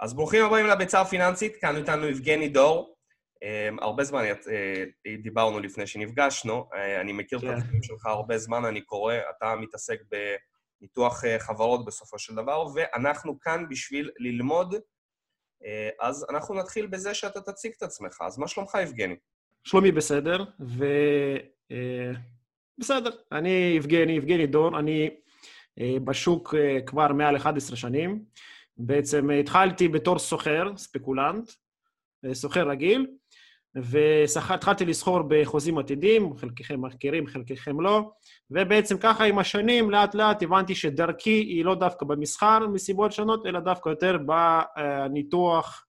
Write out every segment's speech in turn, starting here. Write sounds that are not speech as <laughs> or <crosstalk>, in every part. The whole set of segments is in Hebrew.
אז ברוכים הבאים לביצה הפיננסית, כאן איתנו יבגני דור. Um, הרבה זמן uh, דיברנו לפני שנפגשנו, uh, אני מכיר כן. את התחום שלך הרבה זמן, אני קורא, אתה מתעסק בניתוח חברות בסופו של דבר, ואנחנו כאן בשביל ללמוד, אז אנחנו נתחיל בזה שאתה תציג את עצמך. אז מה שלומך, יבגני? שלומי בסדר, ו... בסדר, אני יבגני, יבגני דור, אני בשוק כבר מעל 11 שנים. בעצם התחלתי בתור סוחר, ספקולנט, סוחר רגיל, והתחלתי לסחור בחוזים עתידים, חלקכם מכירים, חלקכם לא, ובעצם ככה עם השנים, לאט לאט הבנתי שדרכי היא לא דווקא במסחר מסיבות שונות, אלא דווקא יותר בניתוח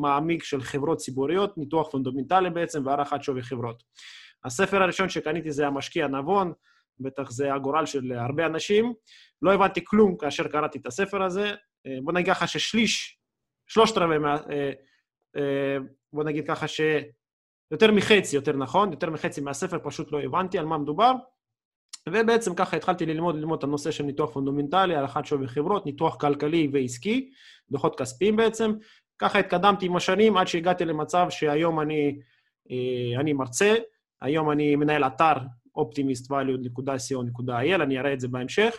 מעמיק של חברות ציבוריות, ניתוח פונדומנטלי בעצם, והערכת שווי חברות. הספר הראשון שקניתי זה המשקיע נבון, בטח זה הגורל של הרבה אנשים. לא הבנתי כלום כאשר קראתי את הספר הזה. בוא נגיד ככה ששליש, שלושת רבעי מה... אה, בוא נגיד ככה ש... יותר מחצי, יותר נכון, יותר מחצי מהספר פשוט לא הבנתי על מה מדובר, ובעצם ככה התחלתי ללמוד, ללמוד את הנושא של ניתוח פונדומנטלי, הערכת שווי חברות, ניתוח כלכלי ועסקי, דוחות כספיים בעצם. ככה התקדמתי עם השנים עד שהגעתי למצב שהיום אני, אה, אני מרצה, היום אני מנהל אתר optimistvalue.co.il, אני אראה את זה בהמשך,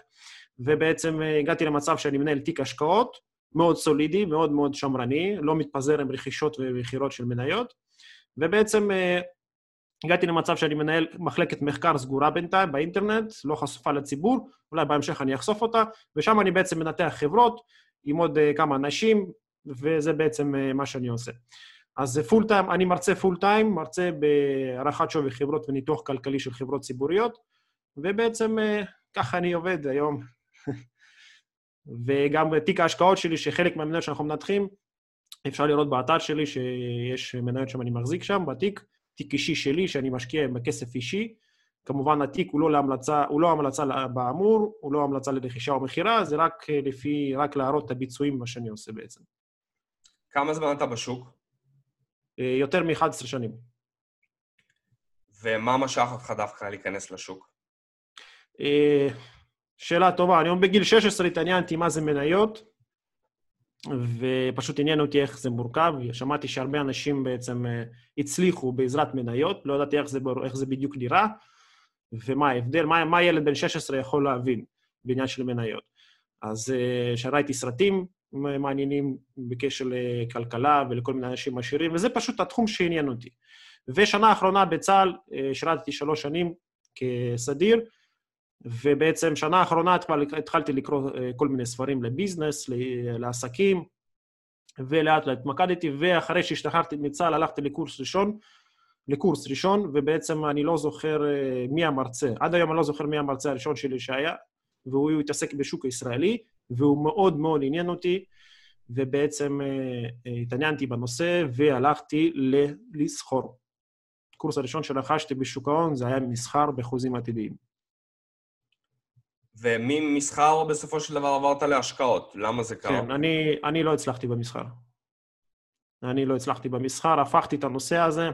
ובעצם אה, הגעתי למצב שאני מנהל תיק השקעות, מאוד סולידי, מאוד מאוד שמרני, לא מתפזר עם רכישות ומכירות של מניות, ובעצם אה, הגעתי למצב שאני מנהל מחלקת מחקר סגורה בינתיים באינטרנט, לא חשופה לציבור, אולי בהמשך אני אחשוף אותה, ושם אני בעצם מנתח חברות עם עוד אה, כמה אנשים, וזה בעצם מה שאני עושה. אז full time, אני מרצה full time, מרצה בהערכת שווי חברות וניתוח כלכלי של חברות ציבוריות, ובעצם ככה אני עובד היום. <laughs> וגם תיק ההשקעות שלי, שחלק מהמניות שאנחנו מנתחים, אפשר לראות באתר שלי שיש מניות שם, אני מחזיק שם, בתיק, תיק אישי שלי, שאני משקיע בכסף אישי. כמובן, התיק הוא לא להמלצה, הוא לא המלצה באמור, הוא לא המלצה לרכישה או מכירה, זה רק לפי, רק להראות את הביצועים, מה שאני עושה בעצם. כמה זמן אתה בשוק? אה, יותר מ-11 שנים. ומה משך אותך דווקא להיכנס לשוק? שאלה טובה. אני אומר, בגיל 16 התעניינתי מה זה מניות, ופשוט עניין אותי איך זה מורכב. שמעתי שהרבה אנשים בעצם אה, הצליחו בעזרת מניות, לא ידעתי איך זה, איך זה בדיוק נראה, ומה ההבדל, מה, מה ילד בן 16 יכול להבין בעניין של מניות. אז אה, סרטים מעניינים בקשר לכלכלה ולכל מיני אנשים עשירים, וזה פשוט התחום שעניין אותי. ושנה האחרונה בצה"ל, אה, שירתתי שלוש שנים כסדיר, ובעצם שנה האחרונה התחלתי לקרוא אה, כל מיני ספרים לביזנס, לעסקים, ולאט לאט התמקדתי, ואחרי שהשתחררתי מצה"ל הלכתי לקורס ראשון, לקורס ראשון, ובעצם אני לא זוכר אה, מי המרצה. עד היום אני לא זוכר מי המרצה הראשון שלי שהיה, והוא התעסק בשוק הישראלי, והוא מאוד מאוד עניין אותי, ובעצם אה, התעניינתי בנושא והלכתי לסחור. הקורס הראשון שרכשתי בשוק ההון זה היה מסחר בחוזים עתידיים. וממסחר בסופו של דבר עברת להשקעות. למה זה קרה? כן, אני, אני לא הצלחתי במסחר. אני לא הצלחתי במסחר, הפכתי את הנושא הזה.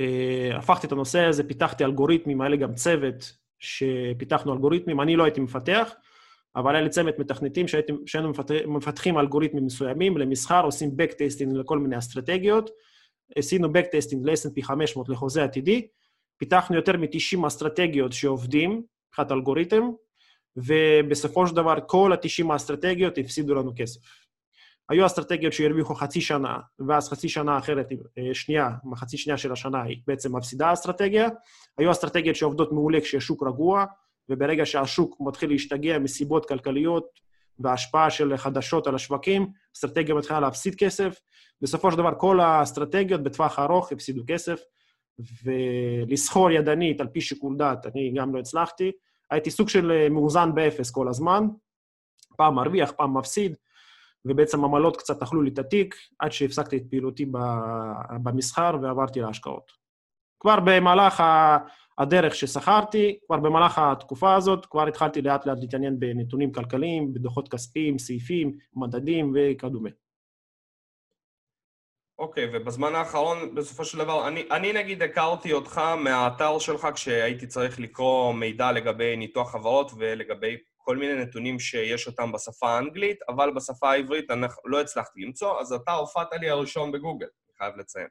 Uh, הפכתי את הנושא הזה, פיתחתי אלגוריתמים, היה לי גם צוות שפיתחנו אלגוריתמים, אני לא הייתי מפתח, אבל היה לי צוות מתכנתים שהיינו מפתחים אלגוריתמים מסוימים למסחר, עושים Backtasting לכל מיני אסטרטגיות. עשינו Backtasting ל-S&P 500 לחוזה עתידי, פיתחנו יותר מ-90 אסטרטגיות שעובדים, מבחינת אלגוריתם, ובסופו של דבר כל ה-90 האסטרטגיות הפסידו לנו כסף. היו אסטרטגיות שהרוויחו חצי שנה, ואז חצי שנה אחרת, אה, שנייה, מחצי שנייה של השנה היא בעצם מפסידה האסטרטגיה. היו אסטרטגיות שעובדות מעולה כשהשוק רגוע, וברגע שהשוק מתחיל להשתגע מסיבות כלכליות והשפעה של חדשות על השווקים, אסטרטגיה מתחילה להפסיד כסף. בסופו של דבר כל האסטרטגיות בטווח הארוך הפסידו כסף. ולסחור ידנית על פי שיקול דעת, אני גם לא הצלחתי. הייתי סוג של אה, מאוזן באפס כל הזמן, פעם מרוויח, פעם מפסיד, ובעצם עמלות קצת אכלו לי את התיק, עד שהפסקתי את פעילותי במסחר ועברתי להשקעות. כבר במהלך הדרך ששכרתי, כבר במהלך התקופה הזאת, כבר התחלתי לאט לאט להתעניין בנתונים כלכליים, בדוחות כספיים, סעיפים, מדדים וכדומה. אוקיי, ובזמן האחרון, בסופו של דבר, אני, אני נגיד הכרתי אותך מהאתר שלך כשהייתי צריך לקרוא מידע לגבי ניתוח חברות ולגבי כל מיני נתונים שיש אותם בשפה האנגלית, אבל בשפה העברית אני לא הצלחתי למצוא, אז אתה הופעת לי הראשון בגוגל, אני חייב לציין.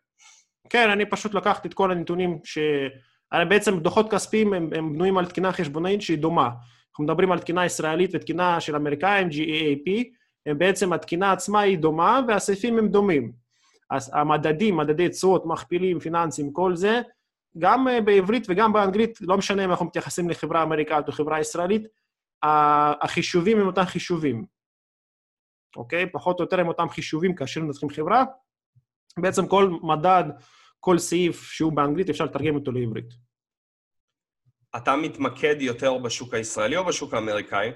כן, אני פשוט לקחתי את כל הנתונים ש... בעצם דוחות כספיים הם, הם בנויים על תקינה חשבונאית שהיא דומה. אנחנו מדברים על תקינה ישראלית ותקינה של אמריקאים, GAAP, הם בעצם, התקינה עצמה היא דומה והסעיפים הם דומים. אז המדדים, מדדי תשואות, מכפילים, פיננסים, כל זה, גם אה, בעברית וגם באנגלית, לא משנה אם אנחנו מתייחסים לחברה אמריקאית או חברה ישראלית, החישובים הם אותם חישובים, אוקיי? פחות או יותר הם אותם חישובים כאשר מנתחים חברה. בעצם כל מדד, כל סעיף שהוא באנגלית, אפשר לתרגם אותו לעברית. אתה מתמקד יותר בשוק הישראלי או בשוק האמריקאי?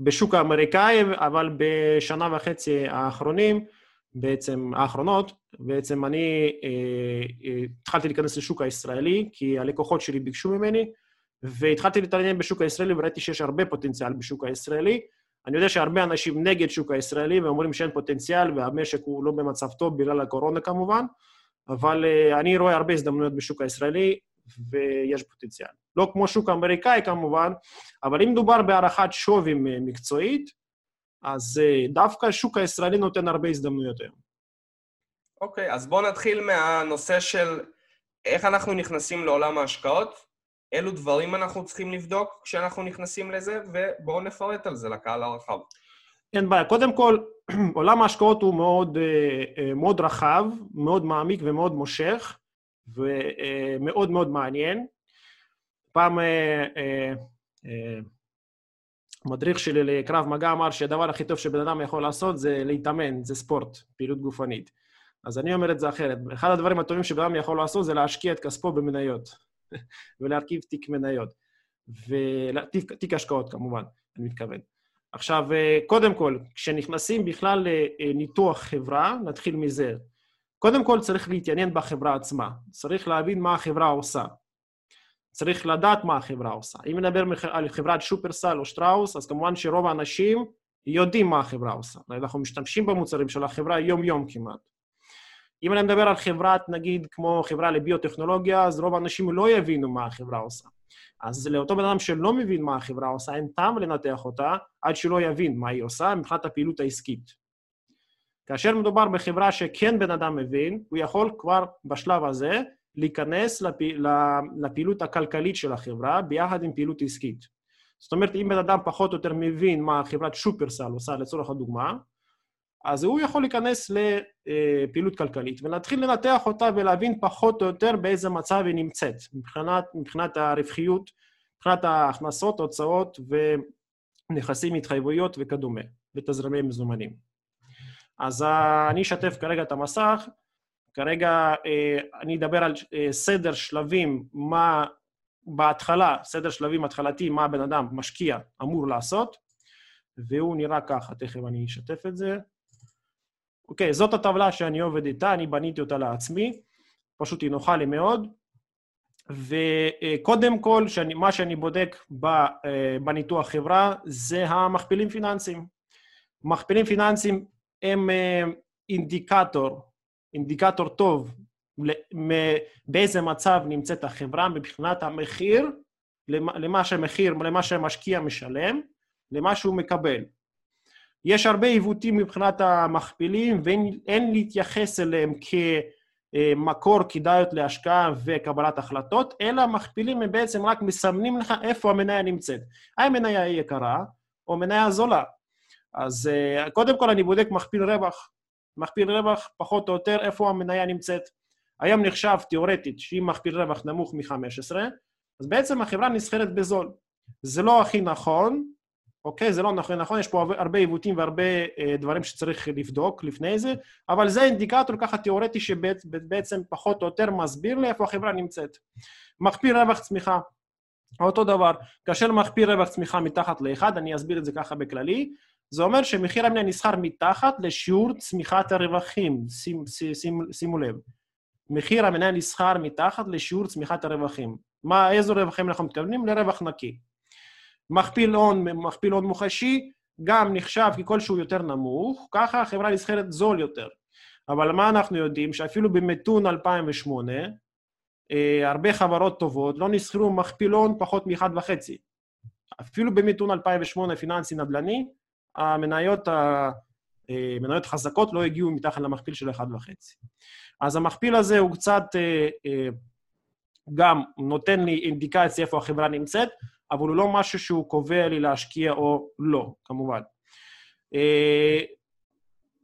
בשוק האמריקאי, אבל בשנה וחצי האחרונים, בעצם, האחרונות, בעצם אני אה, אה, התחלתי להיכנס לשוק הישראלי, כי הלקוחות שלי ביקשו ממני, והתחלתי להתעניין בשוק הישראלי וראיתי שיש הרבה פוטנציאל בשוק הישראלי. אני יודע שהרבה אנשים נגד שוק הישראלי ואומרים שאין פוטנציאל והמשק הוא לא במצב טוב בגלל הקורונה כמובן, אבל uh, אני רואה הרבה הזדמנויות בשוק הישראלי ויש פוטנציאל. לא כמו שוק האמריקאי כמובן, אבל אם מדובר בהערכת שווי מקצועית, אז uh, דווקא השוק הישראלי נותן הרבה הזדמנויות היום. אוקיי, okay, אז בואו נתחיל מהנושא של איך אנחנו נכנסים לעולם ההשקעות. אילו דברים אנחנו צריכים לבדוק כשאנחנו נכנסים לזה, ובואו נפרט על זה לקהל הרחב. אין בעיה. קודם כל, <clears throat> עולם ההשקעות הוא מאוד, אה, אה, מאוד רחב, מאוד מעמיק ומאוד מושך, ומאוד מאוד מעניין. פעם אה, מדריך שלי לקרב מגע אמר שהדבר הכי טוב שבן אדם יכול לעשות זה להתאמן, זה ספורט, פעילות גופנית. אז אני אומר את זה אחרת. אחד הדברים הטובים שבן אדם יכול לעשות זה להשקיע את כספו במניות. <laughs> ולהרכיב תיק מניות. ותיק השקעות כמובן, אני מתכוון. עכשיו, אה, קודם כל, כשנכנסים בכלל לניתוח חברה, נתחיל מזה. קודם כל צריך להתעניין בחברה עצמה. צריך להבין מה החברה עושה. צריך לדעת מה החברה עושה. אם נדבר על חברת שופרסל או שטראוס, אז כמובן שרוב האנשים יודעים מה החברה עושה. אנחנו משתמשים במוצרים של החברה יום-יום כמעט. אם אני מדבר על חברת, נגיד, כמו חברה לביוטכנולוגיה, אז רוב האנשים לא יבינו מה החברה עושה. אז לאותו בן אדם שלא מבין מה החברה עושה, אין טעם לנתח אותה עד שלא יבין מה היא עושה מבחינת הפעילות העסקית. כאשר מדובר בחברה שכן בן אדם מבין, הוא יכול כבר בשלב הזה להיכנס לפ... לפעילות הכלכלית של החברה ביחד עם פעילות עסקית. זאת אומרת, אם בן אדם פחות או יותר מבין מה חברת שופרסל עושה לצורך הדוגמה, אז הוא יכול להיכנס לפעילות כלכלית ולהתחיל לנתח אותה ולהבין פחות או יותר באיזה מצב היא נמצאת, מבחינת, מבחינת הרווחיות, מבחינת ההכנסות, הוצאות ונכסים, התחייבויות וכדומה, ותזרימי מזומנים. אז אני אשתף כרגע את המסך. כרגע אה, אני אדבר על אה, סדר שלבים, מה בהתחלה, סדר שלבים התחלתי, מה הבן אדם משקיע אמור לעשות, והוא נראה ככה, תכף אני אשתף את זה. אוקיי, זאת הטבלה שאני עובד איתה, אני בניתי אותה לעצמי, פשוט היא נוחה לי מאוד. וקודם כל, שאני, מה שאני בודק אה, בניתוח חברה זה המכפילים פיננסיים. מכפילים פיננסיים הם אינדיקטור, אינדיקטור טוב באיזה מצב נמצאת החברה מבחינת המחיר, למה שהמחיר, למה שהמשקיע משלם, למה שהוא מקבל. יש הרבה עיוותים מבחינת המכפילים ואין להתייחס אליהם כמקור כדאיות להשקעה וקבלת החלטות, אלא המכפילים הם בעצם רק מסמנים לך איפה המניה נמצאת. האם מניה יקרה או מניה זולה. אז אה, קודם כל אני בודק מכפיל רווח. מכפיל רווח, פחות או יותר, איפה המניה נמצאת. היום נחשב תיאורטית שאם מכפיל רווח נמוך מ-15, אז בעצם החברה נסחרת בזול. זה לא הכי נכון, אוקיי? זה לא נכון, נכון, יש פה הרבה עיוותים והרבה אה, דברים שצריך לבדוק לפני זה, אבל זה אינדיקטור ככה תיאורטי שבעצם פחות או יותר מסביר לי איפה החברה נמצאת. מכפיל רווח צמיחה, אותו דבר, כאשר מכפיל רווח צמיחה מתחת לאחד, אני אסביר את זה ככה בכללי, זה אומר שמחיר המניה נסחר מתחת לשיעור צמיחת הרווחים, שימו שים, שימו לב. מחיר המניה נסחר מתחת לשיעור צמיחת הרווחים. מה, איזה רווחים אנחנו מתכוונים? לרווח נקי. מכפיל הון, מכפיל הון מוחשי, גם נחשב ככל שהוא יותר נמוך, ככה החברה נסחרת זול יותר. אבל מה אנחנו יודעים? שאפילו במיתון 2008, אה, הרבה חברות טובות לא נסחרו מכפיל הון פחות מ-1.5. אפילו במיתון 2008 פיננסי נדל"ני, המניות, המניות אה, חזקות לא הגיעו מתחת למכפיל של 1.5. אז המכפיל הזה הוא קצת אה, אה, גם נותן לי אינדיקציה איפה החברה נמצאת, אבל הוא לא משהו שהוא קובע לי להשקיע או לא, כמובן.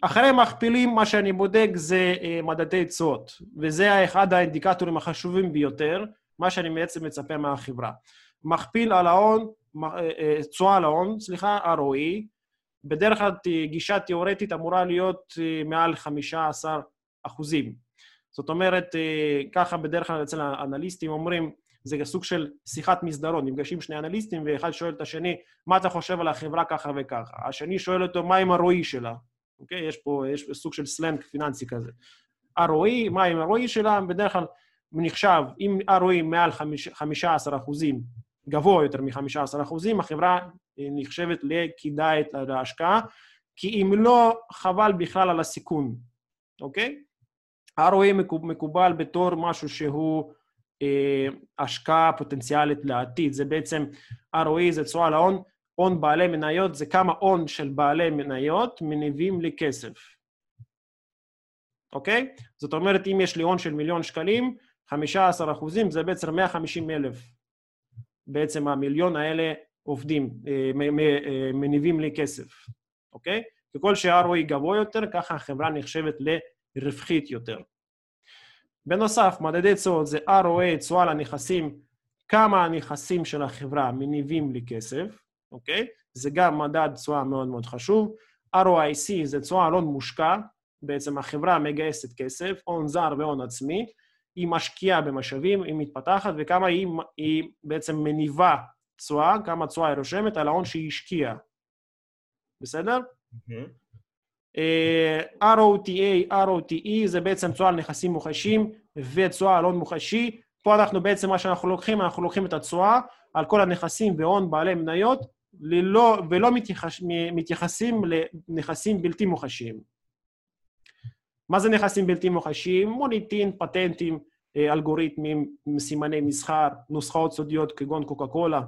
אחרי מכפילים, מה שאני בודק זה מדדי תשואות, וזה אחד האינדיקטורים החשובים ביותר, מה שאני בעצם מצפה מהחברה. מכפיל על ההון, תשואה על ההון, סליחה, ROE, בדרך כלל גישה תיאורטית אמורה להיות מעל 15 אחוזים. זאת אומרת, אה, ככה בדרך כלל אצל האנליסטים אומרים, זה סוג של שיחת מסדרון, נפגשים שני אנליסטים ואחד שואל את השני, מה אתה חושב על החברה ככה וככה? השני שואל אותו, מה עם הרועי שלה? אוקיי? יש פה, יש סוג של סלנג פיננסי כזה. הרועי, מה עם הרועי שלה? בדרך כלל נחשב, אם הרועי מעל 15 אחוזים, גבוה יותר מ-15 אחוזים, החברה אה, נחשבת לכדאית להשקעה, כי אם לא, חבל בכלל על הסיכון, אוקיי? ROE מקובל בתור משהו שהוא אה, השקעה פוטנציאלית לעתיד. זה בעצם, ROE זה תשואה להון, הון בעלי מניות זה כמה הון של בעלי מניות מניבים לי כסף. אוקיי? זאת אומרת, אם יש לי הון של מיליון שקלים, 15 אחוזים זה בעצם 150 אלף. בעצם המיליון האלה עובדים, אה, אה, מניבים לי כסף, אוקיי? ככל שה-ROE גבוה יותר, ככה החברה נחשבת ל... רווחית יותר. בנוסף, מדדי תשואות זה ROA, תשואה לנכסים, כמה הנכסים של החברה מניבים לי כסף, אוקיי? זה גם מדד תשואה מאוד מאוד חשוב. ROIC זה תשואה הון מושקע, בעצם החברה מגייסת כסף, הון זר והון עצמי, היא משקיעה במשאבים, היא מתפתחת, וכמה היא, היא בעצם מניבה תשואה, כמה תשואה היא רושמת על ההון שהיא השקיעה. בסדר? Mm-hmm. ROTA, ROTE זה בעצם תשואה על נכסים מוחשים ותשואה על הון מוחשי. פה אנחנו בעצם, מה שאנחנו לוקחים, אנחנו לוקחים את התשואה על כל הנכסים והון בעלי מניות, ללא, ולא מתייחס, מתייחסים לנכסים בלתי מוחשיים. מה זה נכסים בלתי מוחשיים? מוניטין, פטנטים, אה, אלגוריתמים, סימני מסחר, נוסחאות סודיות כגון קוקה קולה,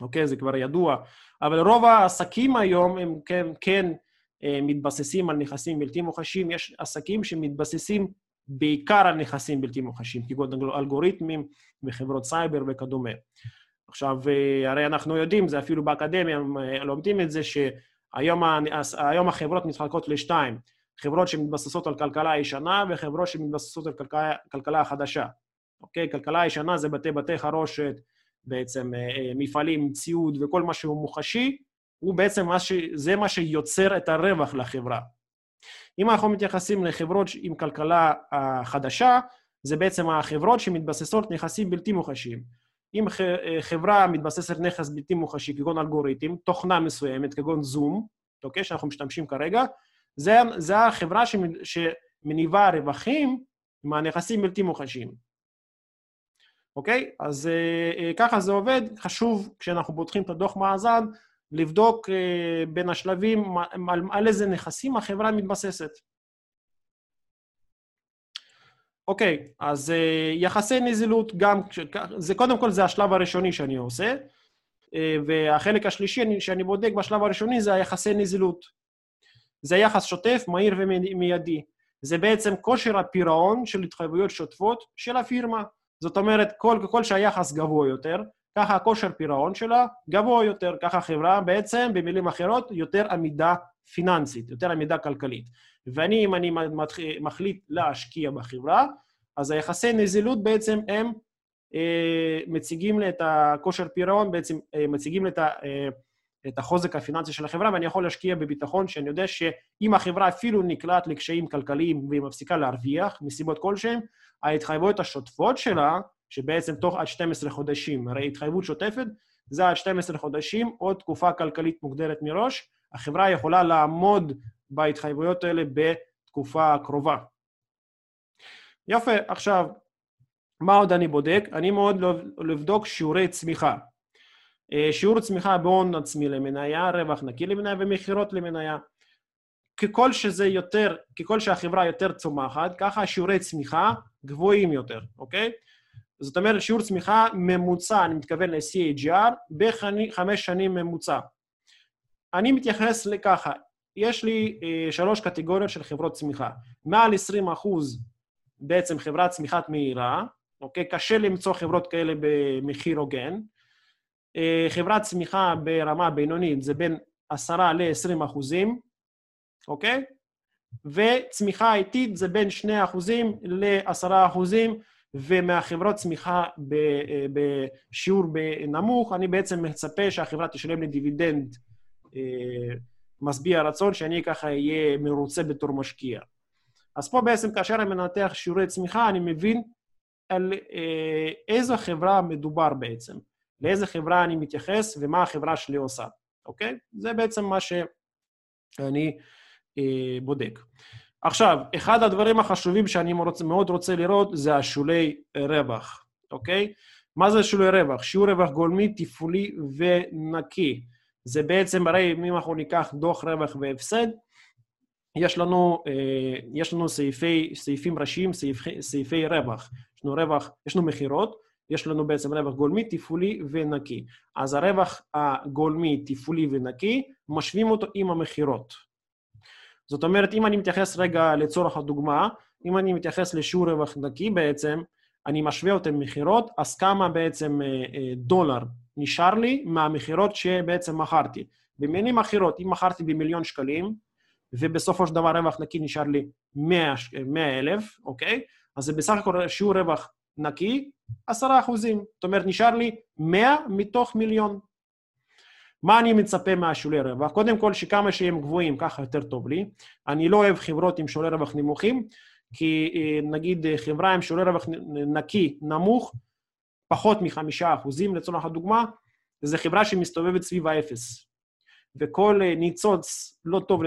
אוקיי? זה כבר ידוע. אבל רוב העסקים היום הם כן, כן אה, מתבססים על נכסים בלתי מוחשים, יש עסקים שמתבססים בעיקר על נכסים בלתי מוחשים, כגון אלגוריתמים וחברות סייבר וכדומה. עכשיו, אה, הרי אנחנו יודעים, זה אפילו באקדמיה לומדים את זה, שהיום החברות מתחלקות לשתיים, חברות שמתבססות על כלכלה ישנה וחברות שמתבססות על כלכלה, כלכלה חדשה. אוקיי? כלכלה ישנה זה בתי בתי חרושת, בעצם מפעלים, ציוד וכל מה שהוא מוחשי, הוא בעצם מה ש... זה מה שיוצר את הרווח לחברה. אם אנחנו מתייחסים לחברות עם כלכלה uh, חדשה, זה בעצם החברות שמתבססות נכסים בלתי מוחשיים. אם חברה מתבססת נכס בלתי מוחשי, כגון אלגוריתם, תוכנה מסוימת, כגון זום, אוקיי, שאנחנו משתמשים כרגע, זה, זה החברה שמניבה רווחים מהנכסים בלתי מוחשיים. אוקיי? אז uh, ככה זה עובד. חשוב, כשאנחנו פותחים את הדוח מאזן, לבדוק אה, בין השלבים על, על איזה נכסים החברה מתבססת. אוקיי, אז אה, יחסי נזילות גם, זה קודם כל זה השלב הראשוני שאני עושה, אה, והחלק השלישי שאני בודק בשלב הראשוני זה היחסי נזילות. זה יחס שוטף, מהיר ומיידי. זה בעצם כושר הפירעון של התחייבויות שוטפות של הפירמה. זאת אומרת, כל, ככל שהיחס גבוה יותר, ככה הכושר פירעון שלה גבוה יותר, ככה החברה בעצם, במילים אחרות, יותר עמידה פיננסית, יותר עמידה כלכלית. ואני, אם אני מחליט להשקיע בחברה, אז היחסי נזילות בעצם הם אה, מציגים לי את הכושר פירעון, בעצם אה, מציגים לי את, ה, אה, את החוזק הפיננסי של החברה, ואני יכול להשקיע בביטחון שאני יודע שאם החברה אפילו נקלעת לקשיים כלכליים והיא מפסיקה להרוויח מסיבות כלשהן, ההתחייבויות השוטפות שלה שבעצם תוך עד 12 חודשים, הרי התחייבות שוטפת זה עד 12 חודשים או תקופה כלכלית מוגדרת מראש, החברה יכולה לעמוד בהתחייבויות האלה בתקופה הקרובה. יפה, עכשיו, מה עוד אני בודק? אני מאוד לבדוק שיעורי צמיחה. אה, שיעור צמיחה בהון עצמי למניה, רווח נקי למניה ומכירות למניה. ככל שזה יותר, ככל שהחברה יותר צומחת, ככה שיעורי צמיחה גבוהים יותר, אוקיי? זאת אומרת, שיעור צמיחה ממוצע, אני מתכוון ל-CAGR, בחמש שנים ממוצע. אני מתייחס לככה, יש לי אה, שלוש קטגוריות של חברות צמיחה. מעל 20 אחוז בעצם חברת צמיחת מהירה, אוקיי? קשה למצוא חברות כאלה במחיר הוגן. אה, חברת צמיחה ברמה בינונית זה בין 10 ל-20 אחוזים, אוקיי? וצמיחה איטית זה בין 2 אחוזים ל-10 אחוזים, ומהחברות צמיחה אה, בשיעור נמוך, אני בעצם מצפה שהחברה תשלם לי דיבידנד אה, משביע רצון, שאני ככה אהיה מרוצה בתור משקיע. אז פה בעצם כאשר אני מנתח שיעורי צמיחה, אני מבין על איזו חברה מדובר בעצם, לאיזה חברה אני מתייחס ומה החברה שלי עושה, אוקיי? זה בעצם מה שאני אה, בודק. עכשיו, אחד הדברים החשובים שאני מאוד רוצה לראות זה השולי רווח, אוקיי? מה זה שולי רווח? שיעור רווח גולמי, תפעולי ונקי. זה בעצם, הרי אם אנחנו ניקח דוח רווח והפסד, יש לנו, אה, יש לנו סעיפי, סעיפים ראשיים, סעיפי, סעיפי רווח. יש לנו רווח, יש לנו מכירות, יש לנו בעצם רווח גולמי, תפעולי ונקי. אז הרווח הגולמי, תפעולי ונקי, משווים אותו עם המכירות. זאת אומרת, אם אני מתייחס רגע לצורך הדוגמה, אם אני מתייחס לשיעור רווח נקי בעצם, אני משווה אותו עם מכירות, אז כמה בעצם אה, אה, דולר נשאר לי מהמכירות שבעצם מכרתי. במילים אחרות, אם מכרתי במיליון שקלים, ובסופו של דבר רווח נקי נשאר לי 100 אלף, אוקיי? אז זה בסך הכל שיעור רווח נקי, 10 אחוזים. זאת אומרת, נשאר לי 100 מתוך מיליון. מה אני מצפה מהשולי רווח? קודם כל, שכמה שהם גבוהים, ככה יותר טוב לי. אני לא אוהב חברות עם שולי רווח נמוכים, כי אה, נגיד חברה עם שולי רווח נקי, נמוך, פחות מחמישה אחוזים, לצורך הדוגמה, זו חברה שמסתובבת סביב האפס. וכל אה, ניצוץ לא טוב.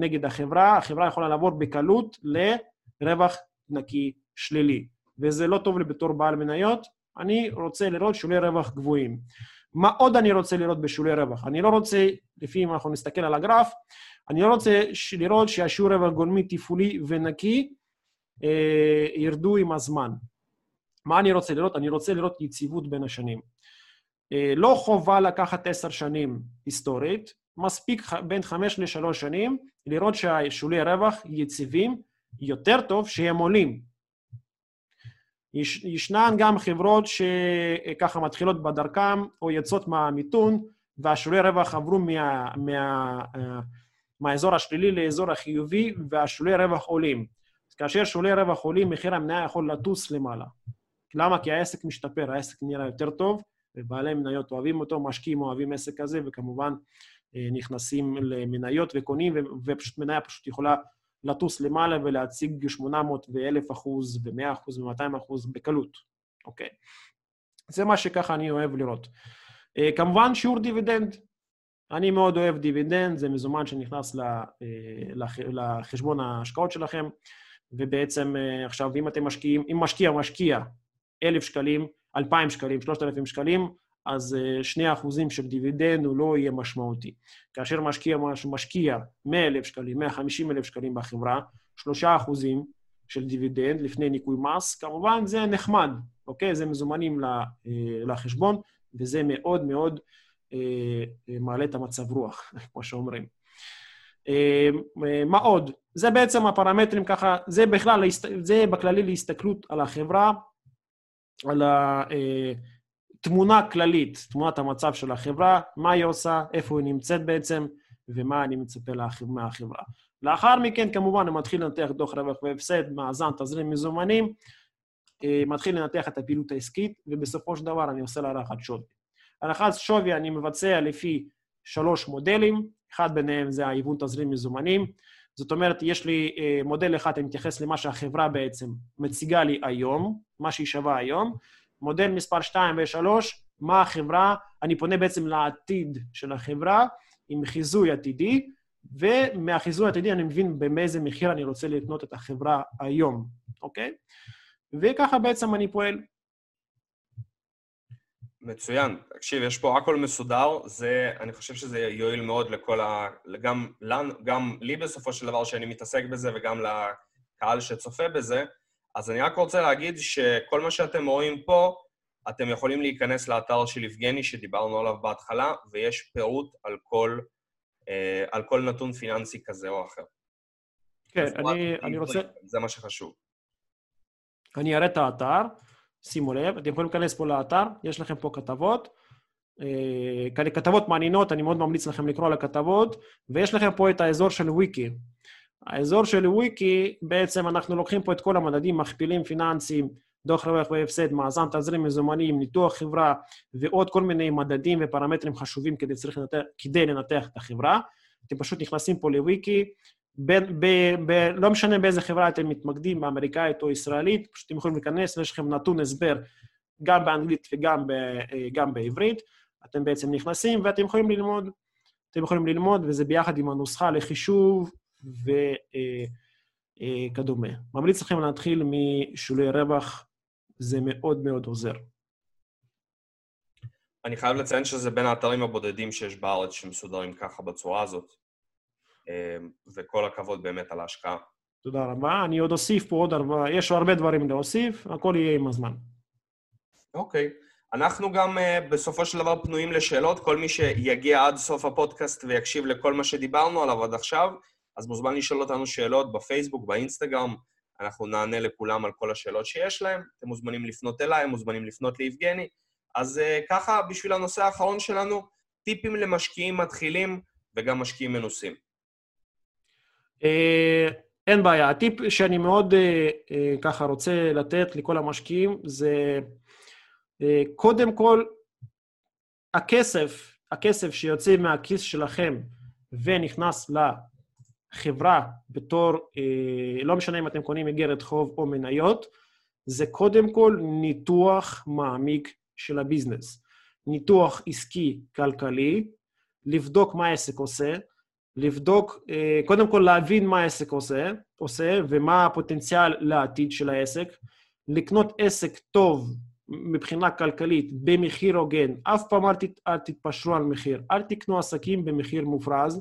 נגד החברה, החברה יכולה לעבור בקלות לרווח נקי שלילי. וזה לא טוב לי בתור בעל מניות, אני רוצה לראות שולי רווח גבוהים. מה עוד אני רוצה לראות בשולי רווח? אני לא רוצה, לפי אם אנחנו נסתכל על הגרף, אני לא רוצה לראות שהשיעור רווח גולמי תפעולי ונקי אה, ירדו עם הזמן. מה אני רוצה לראות? אני רוצה לראות יציבות בין השנים. אה, לא חובה לקחת עשר שנים היסטורית, מספיק בין חמש לשלוש שנים לראות שהשולי רווח יציבים, יותר טוב שהם עולים. יש, ישנן גם חברות שככה מתחילות בדרכם או יוצאות מהמיתון, והשולי רווח עברו מה, מה, אה, מהאזור השלילי לאזור החיובי, והשולי רווח עולים. כאשר שולי רווח עולים, מחיר המניה יכול לטוס למעלה. למה? כי העסק משתפר, העסק נראה יותר טוב, ובעלי מניות אוהבים אותו, משקיעים אוהבים עסק כזה, וכמובן אה, נכנסים למניות וקונים, ופשוט מניה פשוט יכולה לטוס למעלה ולהציג 800 ו-1,000 אחוז ו-100 אחוז ו-200 אחוז בקלות, אוקיי? זה מה שככה אני אוהב לראות. אה, כמובן, שיעור דיבידנד. אני מאוד אוהב דיבידנד, זה מזומן שנכנס אה, לחשבון ההשקעות שלכם, ובעצם עכשיו, אם אתם משקיעים, אם משקיע משקיע 1,000 שקלים, 2,000 שקלים, 3,000 שקלים, אז 2 אה, אחוזים של דיבידנד הוא לא יהיה משמעותי. כאשר משקיע משקיע 100,000 שקלים, 150,000 שקלים בחברה, 3 אחוזים של דיבידנד לפני ניכוי מס, כמובן זה נחמד, אוקיי? זה מזומנים אה, לחשבון, וזה מאוד מאוד אה, מעלה את המצב רוח, <laughs> כמו שאומרים. מה עוד? זה בעצם הפרמטרים ככה, זה בכלל, זה בכללי להסתכלות על החברה על התמונה הכללית, תמונת המצב של החברה, מה היא עושה, איפה היא נמצאת בעצם, ומה אני מצפה מהחברה. לאחר מכן, כמובן, אני מתחיל לנתח דוח רווח והפסד, מאזן, תזרים מזומנים, אה, מתחיל לנתח את הפעילות העסקית, ובסופו של דבר אני עושה לה הערכת שווי. הערכת שווי אני מבצע לפי שלוש מודלים, אחד ביניהם זה ההיוון תזרים מזומנים, זאת אומרת, יש לי אה, מודל אחד, אני מתייחס למה שהחברה בעצם מציגה לי היום, מה שהיא שווה היום. מודל מספר 2 ו-3, מה החברה, אני פונה בעצם לעתיד של החברה עם חיזוי עתידי, ומהחיזוי העתידי אני מבין באיזה מחיר אני רוצה לקנות את החברה היום, אוקיי? וככה בעצם אני פועל. מצוין. תקשיב, יש פה הכל מסודר, זה, אני חושב שזה יועיל מאוד לכל ה... גם, גם לי בסופו של דבר שאני מתעסק בזה וגם לקהל שצופה בזה, אז אני רק רוצה להגיד שכל מה שאתם רואים פה, אתם יכולים להיכנס לאתר של יבגני שדיברנו עליו בהתחלה, ויש פירוט על כל, אה, על כל נתון פיננסי כזה או אחר. כן, אני, אני רוצה... זה מה שחשוב. אני אראה את האתר, שימו לב, אתם יכולים להיכנס פה לאתר, יש לכם פה כתבות. אה, כתבות מעניינות, אני מאוד ממליץ לכם לקרוא על הכתבות, ויש לכם פה את האזור של וויקי. האזור של וויקי, בעצם אנחנו לוקחים פה את כל המדדים, מכפילים פיננסיים, דוח רווח והפסד, מאזן תזרים מזומנים, ניתוח חברה ועוד כל מיני מדדים ופרמטרים חשובים כדי, לנתח, כדי לנתח את החברה. אתם פשוט נכנסים פה לוויקי, בין, ב, ב, לא משנה באיזה חברה אתם מתמקדים, באמריקאית או ישראלית, פשוט אתם יכולים להיכנס ויש לכם נתון הסבר גם באנגלית וגם ב, גם בעברית. אתם בעצם נכנסים ואתם יכולים ללמוד. אתם יכולים ללמוד, וזה ביחד עם הנוסחה לחישוב וכדומה. ממליץ לכם להתחיל משולי רווח, זה מאוד מאוד עוזר. אני חייב לציין שזה בין האתרים הבודדים שיש בארץ שמסודרים ככה בצורה הזאת, אה, וכל הכבוד באמת על ההשקעה. תודה רבה. אני עוד אוסיף פה עוד הרבה, יש הרבה דברים להוסיף, הכל יהיה עם הזמן. אוקיי. Okay. אנחנו גם uh, בסופו של דבר פנויים לשאלות. כל מי שיגיע עד סוף הפודקאסט ויקשיב לכל מה שדיברנו עליו עד עכשיו, אז מוזמן לשאול אותנו שאלות בפייסבוק, באינסטגרם, אנחנו נענה לכולם על כל השאלות שיש להם. אתם מוזמנים לפנות אליי, מוזמנים לפנות ליבגני. אז uh, ככה, בשביל הנושא האחרון שלנו, טיפים למשקיעים מתחילים וגם משקיעים מנוסים. Uh, אין בעיה. הטיפ שאני מאוד uh, uh, ככה רוצה לתת לכל המשקיעים זה... אה, קודם כל, הכסף, הכסף שיוצא מהכיס שלכם ונכנס לחברה בתור, אה, לא משנה אם אתם קונים אגרת חוב או מניות, זה קודם כל ניתוח מעמיק של הביזנס. ניתוח עסקי כלכלי, לבדוק מה העסק עושה, לבדוק, אה, קודם כל להבין מה העסק עושה, עושה ומה הפוטנציאל לעתיד של העסק, לקנות עסק טוב מבחינה כלכלית במחיר הוגן, אף פעם אל, תת, אל תתפשרו על מחיר, אל תקנו עסקים במחיר מופרז,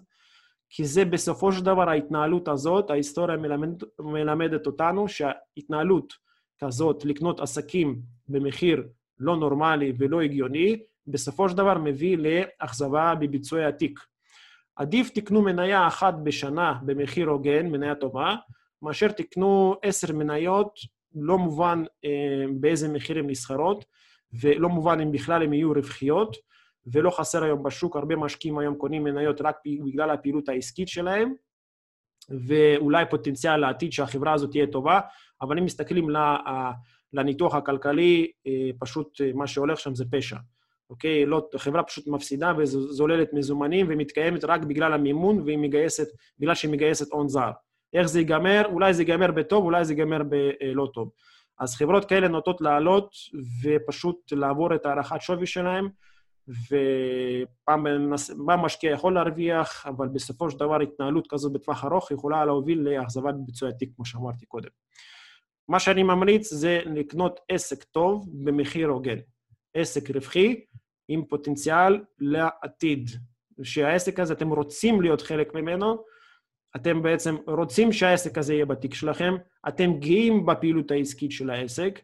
כי זה בסופו של דבר ההתנהלות הזאת, ההיסטוריה מלמד, מלמדת אותנו שההתנהלות כזאת, לקנות עסקים במחיר לא נורמלי ולא הגיוני, בסופו של דבר מביא לאכזבה בביצועי התיק. עדיף תקנו מניה אחת בשנה במחיר הוגן, מניה טובה, מאשר תקנו עשר מניות לא מובן אה, באיזה מחיר הן נסחרות, ולא מובן אם בכלל הן יהיו רווחיות, ולא חסר היום בשוק, הרבה משקיעים היום קונים מניות רק בגלל הפעילות העסקית שלהם, ואולי פוטנציאל לעתיד שהחברה הזאת תהיה טובה, אבל אם מסתכלים לניתוח הכלכלי, אה, פשוט אה, מה שהולך שם זה פשע. אוקיי? לא, החברה פשוט מפסידה וזוללת מזומנים ומתקיימת רק בגלל המימון והיא מגייסת, בגלל שהיא מגייסת הון זר. איך זה ייגמר? אולי זה ייגמר בטוב, אולי זה ייגמר בלא טוב. אז חברות כאלה נוטות לעלות ופשוט לעבור את הערכת שווי שלהם, ופעם משקיע יכול להרוויח, אבל בסופו של דבר התנהלות כזו בטווח ארוך יכולה להוביל לאכזבת ביצוע התיק, כמו שאמרתי קודם. מה שאני ממליץ זה לקנות עסק טוב במחיר הוגן. עסק רווחי עם פוטנציאל לעתיד. שהעסק הזה, אתם רוצים להיות חלק ממנו, אתם בעצם רוצים שהעסק הזה יהיה בתיק שלכם, אתם גאים בפעילות העסקית של העסק,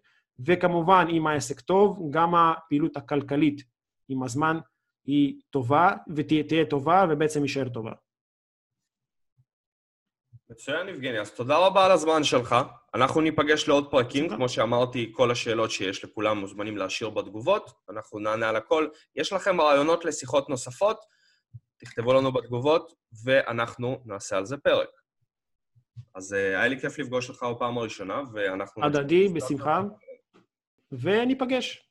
וכמובן, אם העסק טוב, גם הפעילות הכלכלית עם הזמן היא טובה, ותהיה טובה, ובעצם יישאר טובה. מצוין, יבגני. אז תודה רבה על הזמן שלך. אנחנו ניפגש לעוד פרקים. כמו שאמרתי, כל השאלות שיש לכולם מוזמנים להשאיר בתגובות. אנחנו נענה על הכל. יש לכם רעיונות לשיחות נוספות? תכתבו לנו בתגובות, ואנחנו נעשה על זה פרק. אז uh, היה לי כיף לפגוש אותך בפעם הראשונה, ואנחנו... הדדי, בשמחה, וניפגש.